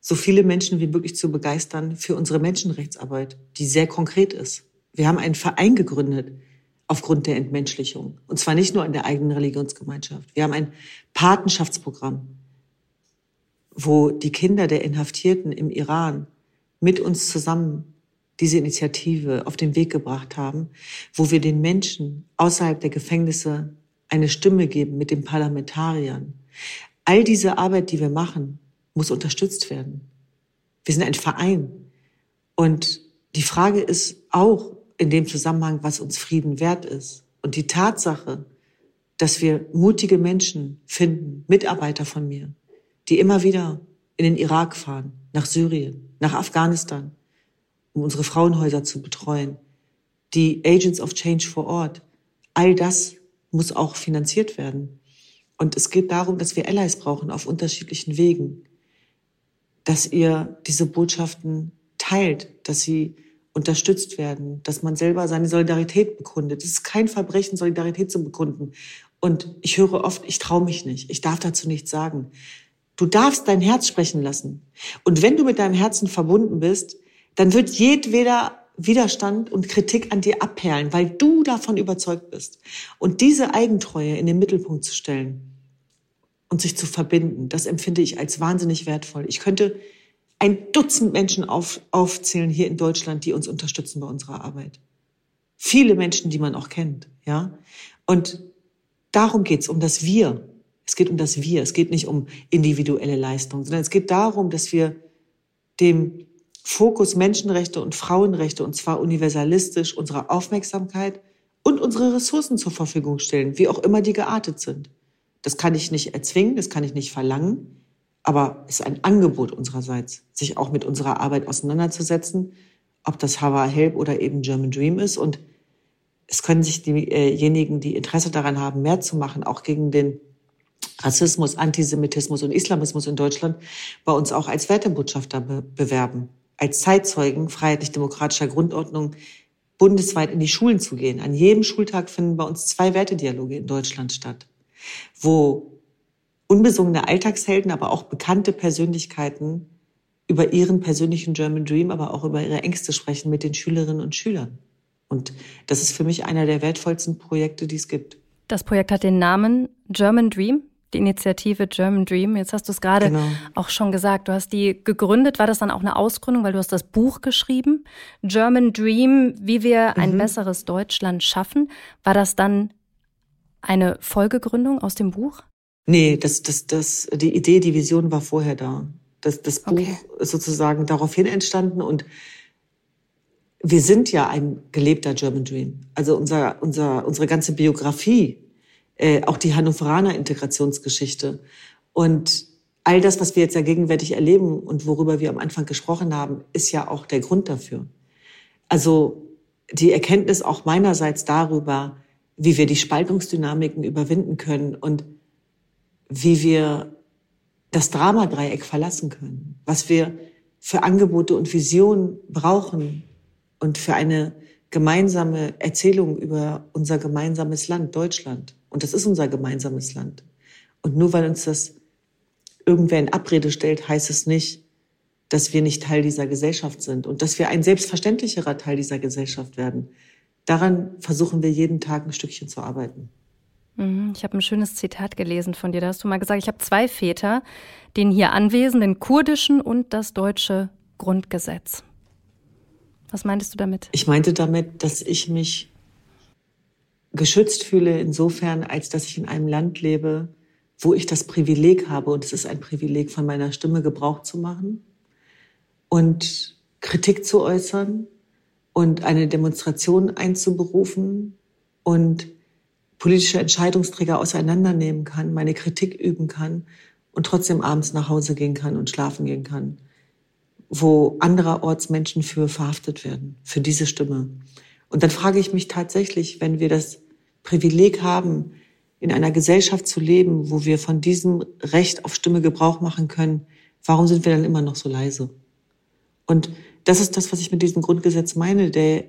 so viele Menschen wie möglich zu begeistern für unsere Menschenrechtsarbeit, die sehr konkret ist. Wir haben einen Verein gegründet aufgrund der Entmenschlichung. Und zwar nicht nur in der eigenen Religionsgemeinschaft. Wir haben ein Patenschaftsprogramm wo die Kinder der Inhaftierten im Iran mit uns zusammen diese Initiative auf den Weg gebracht haben, wo wir den Menschen außerhalb der Gefängnisse eine Stimme geben mit den Parlamentariern. All diese Arbeit, die wir machen, muss unterstützt werden. Wir sind ein Verein. Und die Frage ist auch in dem Zusammenhang, was uns Frieden wert ist. Und die Tatsache, dass wir mutige Menschen finden, Mitarbeiter von mir, die immer wieder in den Irak fahren, nach Syrien, nach Afghanistan, um unsere Frauenhäuser zu betreuen, die Agents of Change vor Ort. All das muss auch finanziert werden. Und es geht darum, dass wir Allies brauchen auf unterschiedlichen Wegen, dass ihr diese Botschaften teilt, dass sie unterstützt werden, dass man selber seine Solidarität bekundet. Es ist kein Verbrechen, Solidarität zu bekunden. Und ich höre oft, ich traue mich nicht, ich darf dazu nichts sagen. Du darfst dein Herz sprechen lassen. Und wenn du mit deinem Herzen verbunden bist, dann wird jedweder Widerstand und Kritik an dir abperlen, weil du davon überzeugt bist. Und diese Eigentreue in den Mittelpunkt zu stellen und sich zu verbinden, das empfinde ich als wahnsinnig wertvoll. Ich könnte ein Dutzend Menschen auf, aufzählen hier in Deutschland, die uns unterstützen bei unserer Arbeit. Viele Menschen, die man auch kennt, ja. Und darum geht's, um das Wir. Es geht um das Wir. Es geht nicht um individuelle Leistung, sondern es geht darum, dass wir dem Fokus Menschenrechte und Frauenrechte, und zwar universalistisch, unsere Aufmerksamkeit und unsere Ressourcen zur Verfügung stellen, wie auch immer die geartet sind. Das kann ich nicht erzwingen, das kann ich nicht verlangen, aber es ist ein Angebot unsererseits, sich auch mit unserer Arbeit auseinanderzusetzen, ob das Hava Help oder eben German Dream ist. Und es können sich diejenigen, die Interesse daran haben, mehr zu machen, auch gegen den Rassismus, Antisemitismus und Islamismus in Deutschland bei uns auch als Wertebotschafter be bewerben, als Zeitzeugen freiheitlich-demokratischer Grundordnung bundesweit in die Schulen zu gehen. An jedem Schultag finden bei uns zwei Wertedialoge in Deutschland statt, wo unbesungene Alltagshelden, aber auch bekannte Persönlichkeiten über ihren persönlichen German Dream, aber auch über ihre Ängste sprechen mit den Schülerinnen und Schülern. Und das ist für mich einer der wertvollsten Projekte, die es gibt. Das Projekt hat den Namen German Dream die Initiative German Dream. Jetzt hast du es gerade genau. auch schon gesagt. Du hast die gegründet. War das dann auch eine Ausgründung, weil du hast das Buch geschrieben? German Dream, wie wir ein mhm. besseres Deutschland schaffen. War das dann eine Folgegründung aus dem Buch? Nee, das, das, das, die Idee, die Vision war vorher da. Das, das Buch okay. ist sozusagen daraufhin entstanden und wir sind ja ein gelebter German Dream. Also unser, unser, unsere ganze Biografie äh, auch die Hannoveraner Integrationsgeschichte. Und all das, was wir jetzt ja gegenwärtig erleben und worüber wir am Anfang gesprochen haben, ist ja auch der Grund dafür. Also die Erkenntnis auch meinerseits darüber, wie wir die Spaltungsdynamiken überwinden können und wie wir das Dramadreieck verlassen können, was wir für Angebote und Visionen brauchen und für eine gemeinsame Erzählung über unser gemeinsames Land, Deutschland. Und das ist unser gemeinsames Land. Und nur weil uns das irgendwer in Abrede stellt, heißt es nicht, dass wir nicht Teil dieser Gesellschaft sind und dass wir ein selbstverständlicherer Teil dieser Gesellschaft werden. Daran versuchen wir jeden Tag ein Stückchen zu arbeiten. Mhm, ich habe ein schönes Zitat gelesen von dir. Da hast du mal gesagt, ich habe zwei Väter, den hier anwesenden kurdischen und das deutsche Grundgesetz. Was meintest du damit? Ich meinte damit, dass ich mich geschützt fühle insofern, als dass ich in einem Land lebe, wo ich das Privileg habe, und es ist ein Privileg, von meiner Stimme Gebrauch zu machen und Kritik zu äußern und eine Demonstration einzuberufen und politische Entscheidungsträger auseinandernehmen kann, meine Kritik üben kann und trotzdem abends nach Hause gehen kann und schlafen gehen kann, wo andererorts Menschen für verhaftet werden, für diese Stimme. Und dann frage ich mich tatsächlich, wenn wir das Privileg haben, in einer Gesellschaft zu leben, wo wir von diesem Recht auf Stimme Gebrauch machen können, warum sind wir dann immer noch so leise? Und das ist das, was ich mit diesem Grundgesetz meine. Der,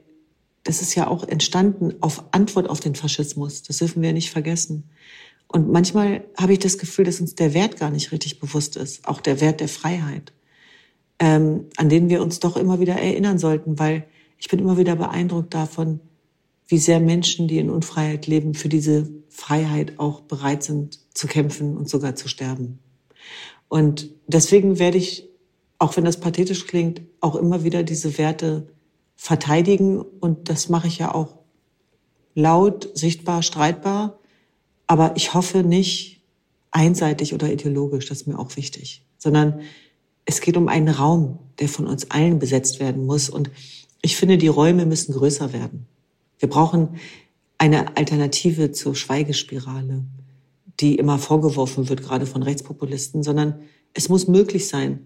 das ist ja auch entstanden auf Antwort auf den Faschismus. Das dürfen wir nicht vergessen. Und manchmal habe ich das Gefühl, dass uns der Wert gar nicht richtig bewusst ist, auch der Wert der Freiheit, ähm, an den wir uns doch immer wieder erinnern sollten, weil ich bin immer wieder beeindruckt davon, wie sehr Menschen, die in Unfreiheit leben, für diese Freiheit auch bereit sind zu kämpfen und sogar zu sterben. Und deswegen werde ich, auch wenn das pathetisch klingt, auch immer wieder diese Werte verteidigen. Und das mache ich ja auch laut, sichtbar, streitbar. Aber ich hoffe nicht einseitig oder ideologisch, das ist mir auch wichtig, sondern es geht um einen Raum, der von uns allen besetzt werden muss. Und ich finde, die Räume müssen größer werden. Wir brauchen eine Alternative zur Schweigespirale, die immer vorgeworfen wird, gerade von Rechtspopulisten, sondern es muss möglich sein,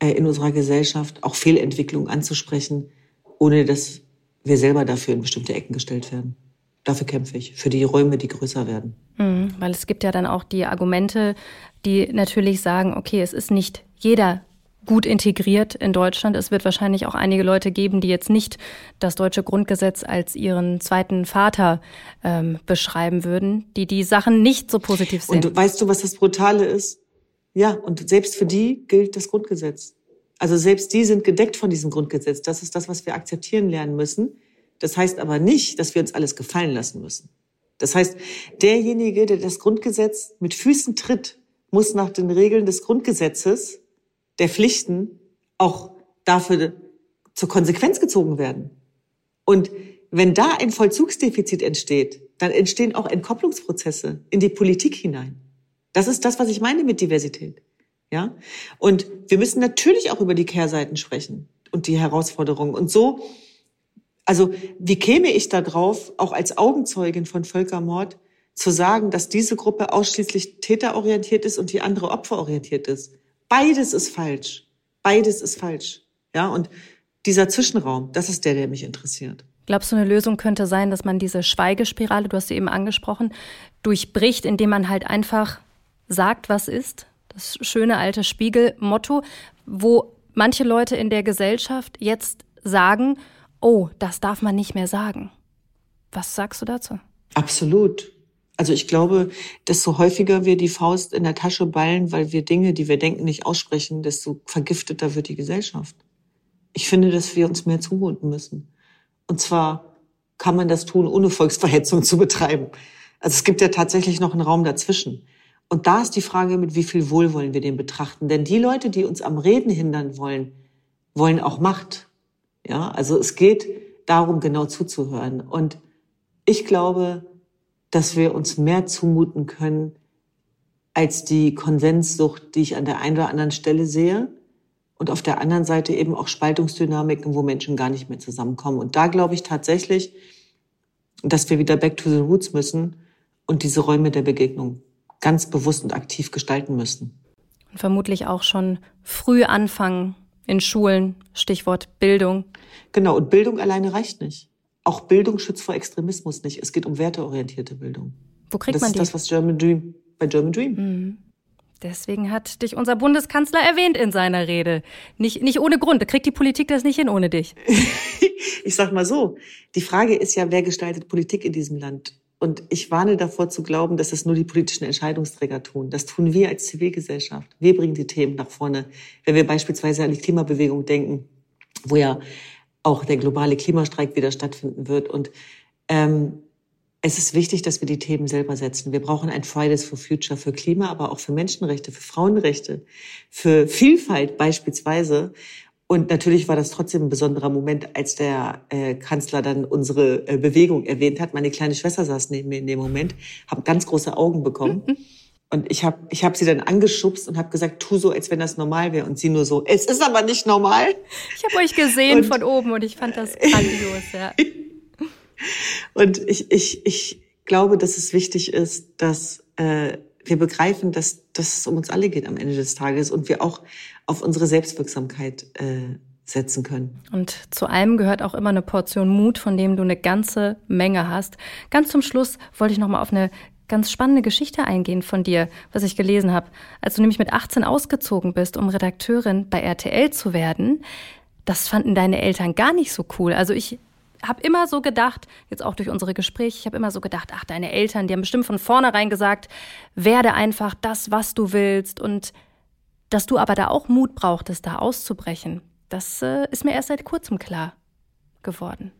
äh, in unserer Gesellschaft auch Fehlentwicklungen anzusprechen, ohne dass wir selber dafür in bestimmte Ecken gestellt werden. Dafür kämpfe ich, für die Räume, die größer werden. Mhm, weil es gibt ja dann auch die Argumente, die natürlich sagen, okay, es ist nicht jeder gut integriert in Deutschland. Es wird wahrscheinlich auch einige Leute geben, die jetzt nicht das deutsche Grundgesetz als ihren zweiten Vater ähm, beschreiben würden, die die Sachen nicht so positiv sehen. Und weißt du, was das Brutale ist? Ja, und selbst für die gilt das Grundgesetz. Also selbst die sind gedeckt von diesem Grundgesetz. Das ist das, was wir akzeptieren lernen müssen. Das heißt aber nicht, dass wir uns alles gefallen lassen müssen. Das heißt, derjenige, der das Grundgesetz mit Füßen tritt, muss nach den Regeln des Grundgesetzes der Pflichten auch dafür zur Konsequenz gezogen werden. Und wenn da ein Vollzugsdefizit entsteht, dann entstehen auch Entkopplungsprozesse in die Politik hinein. Das ist das, was ich meine mit Diversität. Ja? Und wir müssen natürlich auch über die Kehrseiten sprechen und die Herausforderungen. Und so, also wie käme ich da drauf, auch als Augenzeugin von Völkermord, zu sagen, dass diese Gruppe ausschließlich täterorientiert ist und die andere opferorientiert ist? Beides ist falsch. Beides ist falsch. Ja, und dieser Zwischenraum, das ist der, der mich interessiert. Glaubst du, eine Lösung könnte sein, dass man diese Schweigespirale, du hast sie eben angesprochen, durchbricht, indem man halt einfach sagt, was ist? Das schöne alte Spiegelmotto, wo manche Leute in der Gesellschaft jetzt sagen, oh, das darf man nicht mehr sagen. Was sagst du dazu? Absolut. Also ich glaube, desto häufiger wir die Faust in der Tasche ballen, weil wir Dinge, die wir denken, nicht aussprechen, desto vergifteter wird die Gesellschaft. Ich finde, dass wir uns mehr zumuten müssen. Und zwar kann man das tun, ohne Volksverhetzung zu betreiben. Also es gibt ja tatsächlich noch einen Raum dazwischen. Und da ist die Frage, mit wie viel Wohlwollen wir den betrachten. Denn die Leute, die uns am Reden hindern wollen, wollen auch Macht. Ja, also es geht darum, genau zuzuhören. Und ich glaube, dass wir uns mehr zumuten können als die Konsenssucht, die ich an der einen oder anderen Stelle sehe. Und auf der anderen Seite eben auch Spaltungsdynamiken, wo Menschen gar nicht mehr zusammenkommen. Und da glaube ich tatsächlich, dass wir wieder back to the roots müssen und diese Räume der Begegnung ganz bewusst und aktiv gestalten müssen. Und vermutlich auch schon früh anfangen in Schulen, Stichwort Bildung. Genau, und Bildung alleine reicht nicht. Auch Bildung schützt vor Extremismus nicht. Es geht um werteorientierte Bildung. Wo kriegt das man die? Das ist das, was German Dream bei German Dream. Mhm. Deswegen hat dich unser Bundeskanzler erwähnt in seiner Rede. Nicht, nicht ohne Grund. Da kriegt die Politik das nicht hin ohne dich. ich sag mal so. Die Frage ist ja, wer gestaltet Politik in diesem Land? Und ich warne davor zu glauben, dass das nur die politischen Entscheidungsträger tun. Das tun wir als Zivilgesellschaft. Wir bringen die Themen nach vorne. Wenn wir beispielsweise an die Klimabewegung denken, wo ja auch der globale Klimastreik wieder stattfinden wird. Und ähm, es ist wichtig, dass wir die Themen selber setzen. Wir brauchen ein Fridays for Future für Klima, aber auch für Menschenrechte, für Frauenrechte, für Vielfalt beispielsweise. Und natürlich war das trotzdem ein besonderer Moment, als der äh, Kanzler dann unsere äh, Bewegung erwähnt hat. Meine kleine Schwester saß neben mir in dem Moment, habe ganz große Augen bekommen. Und ich habe ich hab sie dann angeschubst und habe gesagt, tu so, als wenn das normal wäre. Und sie nur so, es ist aber nicht normal. Ich habe euch gesehen und, von oben und ich fand das grandios, ja. und ich, ich, ich glaube, dass es wichtig ist, dass äh, wir begreifen, dass, dass es um uns alle geht am Ende des Tages und wir auch auf unsere Selbstwirksamkeit äh, setzen können. Und zu allem gehört auch immer eine Portion Mut, von dem du eine ganze Menge hast. Ganz zum Schluss wollte ich noch mal auf eine ganz spannende Geschichte eingehen von dir, was ich gelesen habe. Als du nämlich mit 18 ausgezogen bist, um Redakteurin bei RTL zu werden, das fanden deine Eltern gar nicht so cool. Also ich habe immer so gedacht, jetzt auch durch unsere Gespräche, ich habe immer so gedacht, ach, deine Eltern, die haben bestimmt von vornherein gesagt, werde einfach das, was du willst und dass du aber da auch Mut brauchtest, da auszubrechen. Das äh, ist mir erst seit kurzem klar geworden.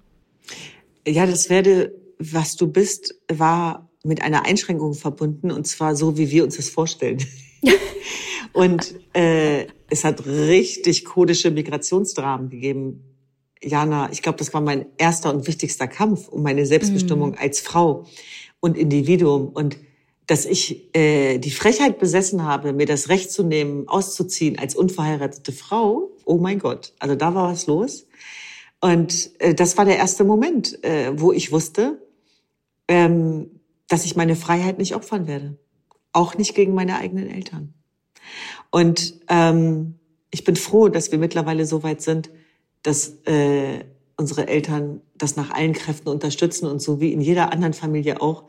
Ja, das werde, was du bist, war mit einer Einschränkung verbunden und zwar so, wie wir uns das vorstellen. und äh, es hat richtig kodische Migrationsdramen gegeben. Jana, ich glaube, das war mein erster und wichtigster Kampf um meine Selbstbestimmung mhm. als Frau und Individuum und dass ich äh, die Frechheit besessen habe, mir das Recht zu nehmen, auszuziehen als unverheiratete Frau. Oh mein Gott, also da war was los. Und äh, das war der erste Moment, äh, wo ich wusste, ähm, dass ich meine Freiheit nicht opfern werde. Auch nicht gegen meine eigenen Eltern. Und ähm, ich bin froh, dass wir mittlerweile so weit sind, dass äh, unsere Eltern das nach allen Kräften unterstützen und so wie in jeder anderen Familie auch,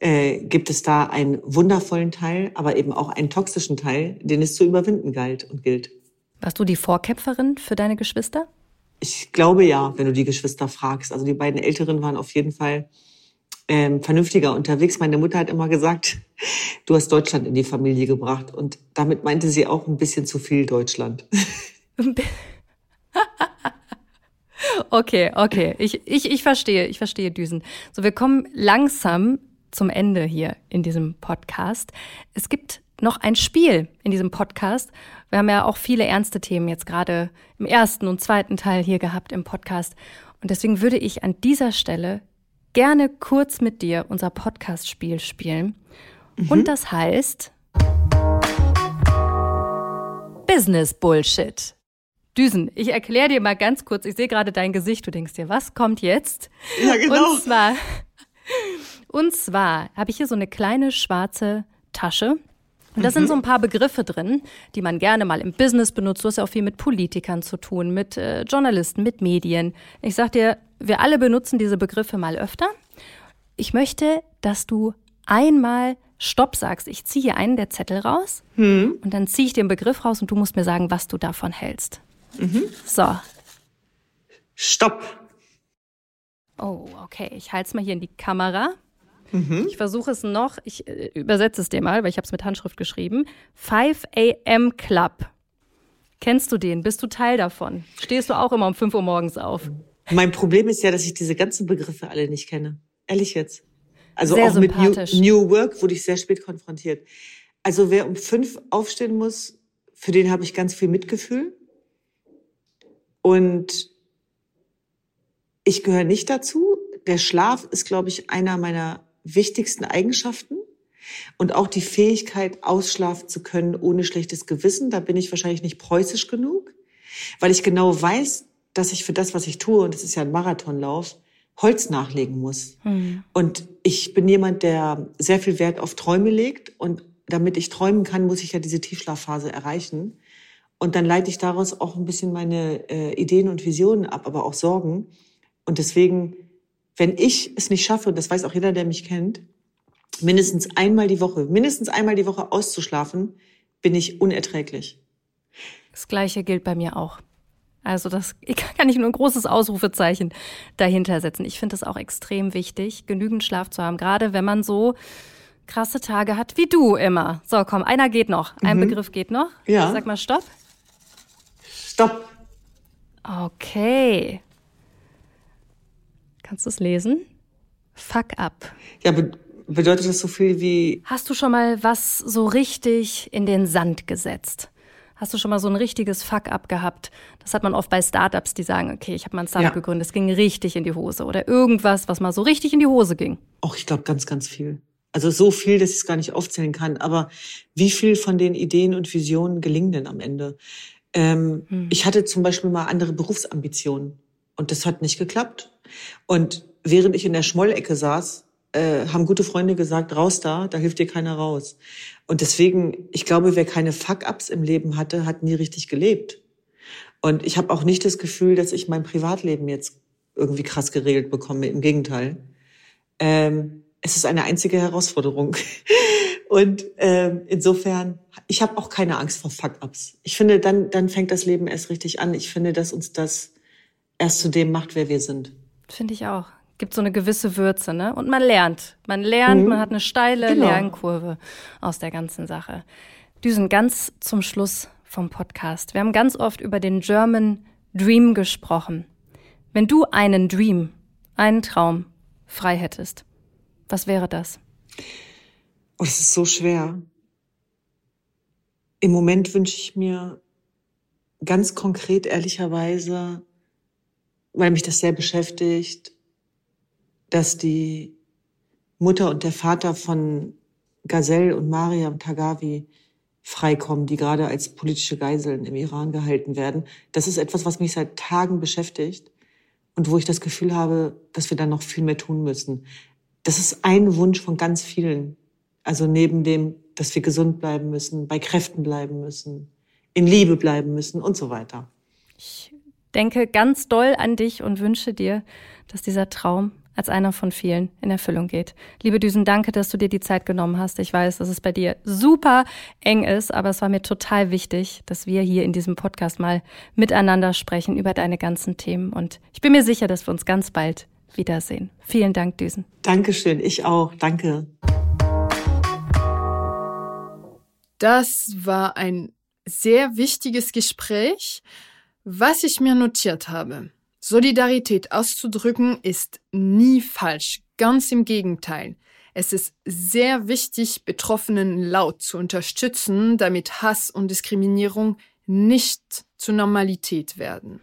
äh, gibt es da einen wundervollen Teil, aber eben auch einen toxischen Teil, den es zu überwinden galt und gilt. Warst du die Vorkämpferin für deine Geschwister? Ich glaube ja, wenn du die Geschwister fragst. Also die beiden Älteren waren auf jeden Fall ähm, vernünftiger unterwegs. Meine Mutter hat immer gesagt, du hast Deutschland in die Familie gebracht. Und damit meinte sie auch ein bisschen zu viel Deutschland. okay, okay. Ich, ich, ich verstehe, ich verstehe Düsen. So, wir kommen langsam zum Ende hier in diesem Podcast. Es gibt noch ein Spiel in diesem Podcast. Wir haben ja auch viele ernste Themen jetzt gerade im ersten und zweiten Teil hier gehabt im Podcast. Und deswegen würde ich an dieser Stelle gerne kurz mit dir unser Podcast-Spiel spielen. Mhm. Und das heißt Business Bullshit. Düsen, ich erkläre dir mal ganz kurz, ich sehe gerade dein Gesicht, du denkst dir, was kommt jetzt? Ja, genau. Und zwar, und zwar habe ich hier so eine kleine schwarze Tasche und da mhm. sind so ein paar Begriffe drin, die man gerne mal im Business benutzt. Du hast ja auch viel mit Politikern zu tun, mit äh, Journalisten, mit Medien. Ich sag dir, wir alle benutzen diese Begriffe mal öfter. Ich möchte, dass du einmal Stopp sagst. Ich ziehe hier einen der Zettel raus mhm. und dann ziehe ich den Begriff raus und du musst mir sagen, was du davon hältst. Mhm. So. Stopp. Oh, okay. Ich halte es mal hier in die Kamera. Mhm. Ich versuche es noch, ich äh, übersetze es dir mal, weil ich habe es mit Handschrift geschrieben. 5 a.m. Club. Kennst du den? Bist du Teil davon? Stehst du auch immer um 5 Uhr morgens auf? Mein Problem ist ja, dass ich diese ganzen Begriffe alle nicht kenne. Ehrlich jetzt. Also sehr auch mit New, New Work wurde ich sehr spät konfrontiert. Also wer um fünf aufstehen muss, für den habe ich ganz viel Mitgefühl. Und ich gehöre nicht dazu. Der Schlaf ist, glaube ich, einer meiner wichtigsten Eigenschaften und auch die Fähigkeit, ausschlafen zu können ohne schlechtes Gewissen. Da bin ich wahrscheinlich nicht preußisch genug, weil ich genau weiß, dass ich für das, was ich tue, und das ist ja ein Marathonlauf, Holz nachlegen muss. Mhm. Und ich bin jemand, der sehr viel Wert auf Träume legt. Und damit ich träumen kann, muss ich ja diese Tiefschlafphase erreichen. Und dann leite ich daraus auch ein bisschen meine äh, Ideen und Visionen ab, aber auch Sorgen. Und deswegen wenn ich es nicht schaffe, und das weiß auch jeder, der mich kennt, mindestens einmal die Woche, mindestens einmal die Woche auszuschlafen, bin ich unerträglich. Das Gleiche gilt bei mir auch. Also das kann ich nur ein großes Ausrufezeichen dahinter setzen. Ich finde es auch extrem wichtig, genügend Schlaf zu haben, gerade wenn man so krasse Tage hat wie du immer. So, komm, einer geht noch. Ein mhm. Begriff geht noch. Ja. Sag mal Stopp. Stopp. Okay. Kannst du es lesen? Fuck up. Ja, be bedeutet das so viel wie. Hast du schon mal was so richtig in den Sand gesetzt? Hast du schon mal so ein richtiges Fuck-up gehabt? Das hat man oft bei Startups, die sagen, okay, ich habe mal ein Startup ja. gegründet, es ging richtig in die Hose. Oder irgendwas, was mal so richtig in die Hose ging. Och, ich glaube ganz, ganz viel. Also so viel, dass ich es gar nicht aufzählen kann. Aber wie viel von den Ideen und Visionen gelingen denn am Ende? Ähm, hm. Ich hatte zum Beispiel mal andere Berufsambitionen und das hat nicht geklappt. Und während ich in der Schmollecke saß, äh, haben gute Freunde gesagt, raus da, da hilft dir keiner raus. Und deswegen, ich glaube, wer keine Fuck-ups im Leben hatte, hat nie richtig gelebt. Und ich habe auch nicht das Gefühl, dass ich mein Privatleben jetzt irgendwie krass geregelt bekomme. Im Gegenteil. Ähm, es ist eine einzige Herausforderung. Und ähm, insofern, ich habe auch keine Angst vor Fuck-ups. Ich finde, dann, dann fängt das Leben erst richtig an. Ich finde, dass uns das erst zu dem macht, wer wir sind. Finde ich auch. Gibt so eine gewisse Würze, ne? Und man lernt. Man lernt, mhm. man hat eine steile genau. Lernkurve aus der ganzen Sache. Düsen, ganz zum Schluss vom Podcast. Wir haben ganz oft über den German Dream gesprochen. Wenn du einen Dream, einen Traum frei hättest, was wäre das? Oh, das ist so schwer. Im Moment wünsche ich mir ganz konkret, ehrlicherweise, weil mich das sehr beschäftigt, dass die Mutter und der Vater von Gazelle und Mariam Tagavi freikommen, die gerade als politische Geiseln im Iran gehalten werden. Das ist etwas, was mich seit Tagen beschäftigt und wo ich das Gefühl habe, dass wir da noch viel mehr tun müssen. Das ist ein Wunsch von ganz vielen. Also neben dem, dass wir gesund bleiben müssen, bei Kräften bleiben müssen, in Liebe bleiben müssen und so weiter. Ich denke ganz doll an dich und wünsche dir, dass dieser Traum als einer von vielen in Erfüllung geht. Liebe Düsen, danke, dass du dir die Zeit genommen hast. Ich weiß, dass es bei dir super eng ist, aber es war mir total wichtig, dass wir hier in diesem Podcast mal miteinander sprechen über deine ganzen Themen. Und ich bin mir sicher, dass wir uns ganz bald wiedersehen. Vielen Dank, Düsen. Dankeschön, ich auch. Danke. Das war ein sehr wichtiges Gespräch, was ich mir notiert habe. Solidarität auszudrücken ist nie falsch, ganz im Gegenteil. Es ist sehr wichtig, Betroffenen laut zu unterstützen, damit Hass und Diskriminierung nicht zur Normalität werden.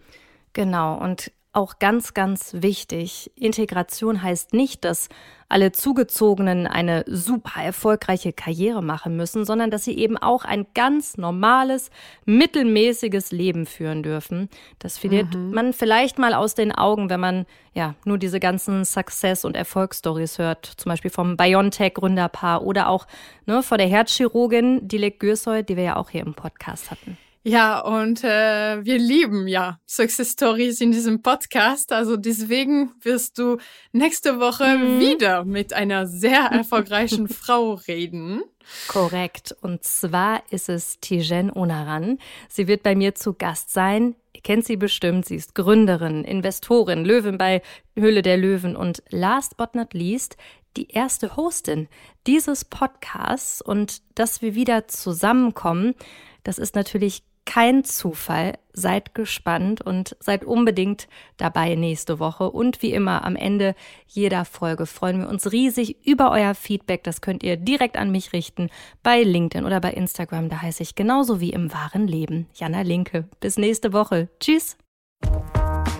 Genau, und auch ganz, ganz wichtig. Integration heißt nicht, dass alle Zugezogenen eine super erfolgreiche Karriere machen müssen, sondern dass sie eben auch ein ganz normales, mittelmäßiges Leben führen dürfen. Das verliert mhm. man vielleicht mal aus den Augen, wenn man ja nur diese ganzen Success- und Erfolgsstories hört, zum Beispiel vom BioNTech-Gründerpaar oder auch ne, vor der Herzchirurgin Dilek Gürsoy, die wir ja auch hier im Podcast hatten. Ja, und äh, wir lieben ja Success Stories in diesem Podcast. Also deswegen wirst du nächste Woche mhm. wieder mit einer sehr erfolgreichen Frau reden. Korrekt. Und zwar ist es Tijen Onaran. Sie wird bei mir zu Gast sein. Ihr kennt sie bestimmt. Sie ist Gründerin, Investorin, Löwen bei Höhle der Löwen und last but not least die erste Hostin dieses Podcasts und dass wir wieder zusammenkommen. Das ist natürlich kein Zufall. Seid gespannt und seid unbedingt dabei nächste Woche. Und wie immer am Ende jeder Folge freuen wir uns riesig über euer Feedback. Das könnt ihr direkt an mich richten bei LinkedIn oder bei Instagram. Da heiße ich genauso wie im wahren Leben. Jana Linke. Bis nächste Woche. Tschüss.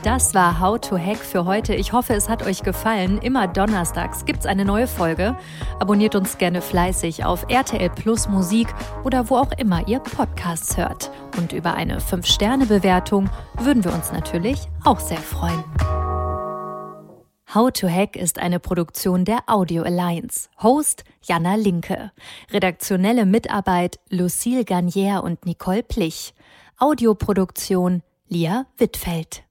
Das war How to Hack für heute. Ich hoffe, es hat euch gefallen. Immer donnerstags gibt es eine neue Folge. Abonniert uns gerne fleißig auf RTL Plus Musik oder wo auch immer ihr Podcasts hört. Und über eine 5-Sterne-Bewertung würden wir uns natürlich auch sehr freuen. How to Hack ist eine Produktion der Audio Alliance. Host Jana Linke. Redaktionelle Mitarbeit Lucille Garnier und Nicole Plich. Audioproduktion Lia Wittfeld.